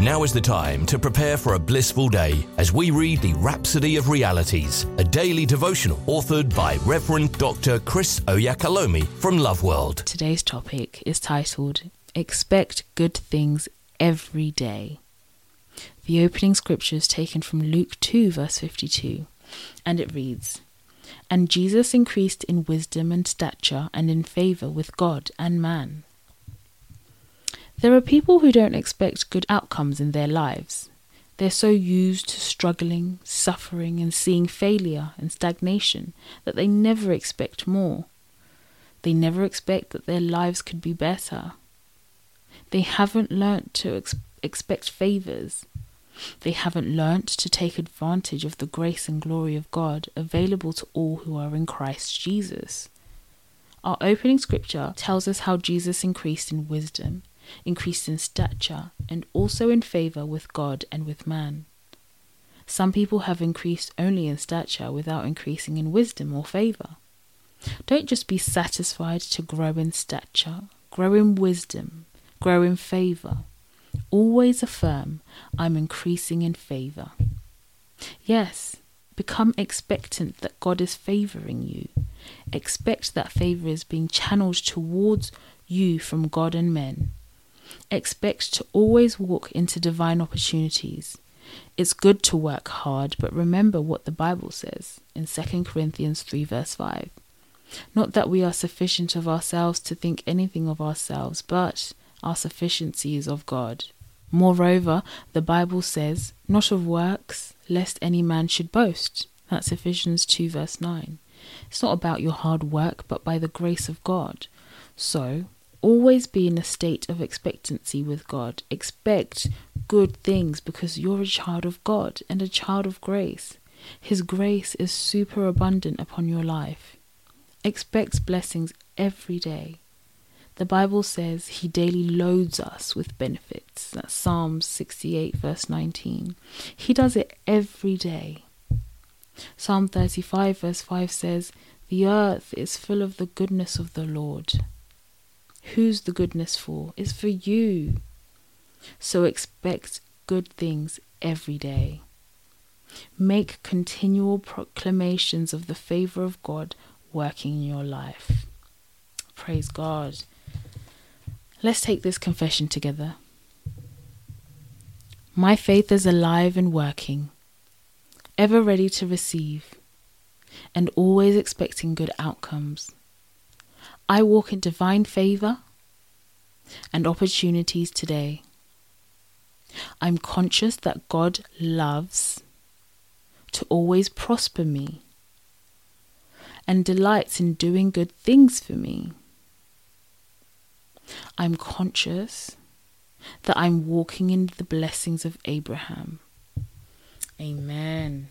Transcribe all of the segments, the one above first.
Now is the time to prepare for a blissful day as we read the Rhapsody of Realities, a daily devotional authored by Reverend Dr. Chris Oyakhilome from Love World. Today's topic is titled Expect Good Things Every Day. The opening scripture is taken from Luke 2, verse 52, and it reads And Jesus increased in wisdom and stature and in favour with God and man. There are people who don't expect good outcomes in their lives. They're so used to struggling, suffering, and seeing failure and stagnation that they never expect more. They never expect that their lives could be better. They haven't learnt to ex- expect favours. They haven't learnt to take advantage of the grace and glory of God available to all who are in Christ Jesus. Our opening scripture tells us how Jesus increased in wisdom, increased in stature, and also in favour with God and with man. Some people have increased only in stature without increasing in wisdom or favour. Don't just be satisfied to grow in stature, grow in wisdom, grow in favour. Always affirm, I'm increasing in favour. Yes, become expectant that God is favouring you. Expect that favour is being channeled towards you from God and men. Expect to always walk into divine opportunities. It's good to work hard, but remember what the Bible says in 2 Corinthians 3, verse 5. Not that we are sufficient of ourselves to think anything of ourselves, but our sufficiency is of God. Moreover, the Bible says, Not of works, lest any man should boast. That's Ephesians 2, verse 9. It's not about your hard work, but by the grace of God. So, always be in a state of expectancy with God. Expect good things because you're a child of God and a child of grace. His grace is super abundant upon your life. Expect blessings every day. The Bible says he daily loads us with benefits. That's Psalms 68, verse 19. He does it every day. Psalm 35, verse 5 says, The earth is full of the goodness of the Lord. Who's the goodness for? It's for you. So expect good things every day. Make continual proclamations of the favor of God working in your life. Praise God. Let's take this confession together. My faith is alive and working, ever ready to receive, and always expecting good outcomes. I walk in divine favor and opportunities today. I'm conscious that God loves to always prosper me and delights in doing good things for me. I'm conscious that I'm walking in the blessings of Abraham. Amen.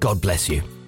God bless you.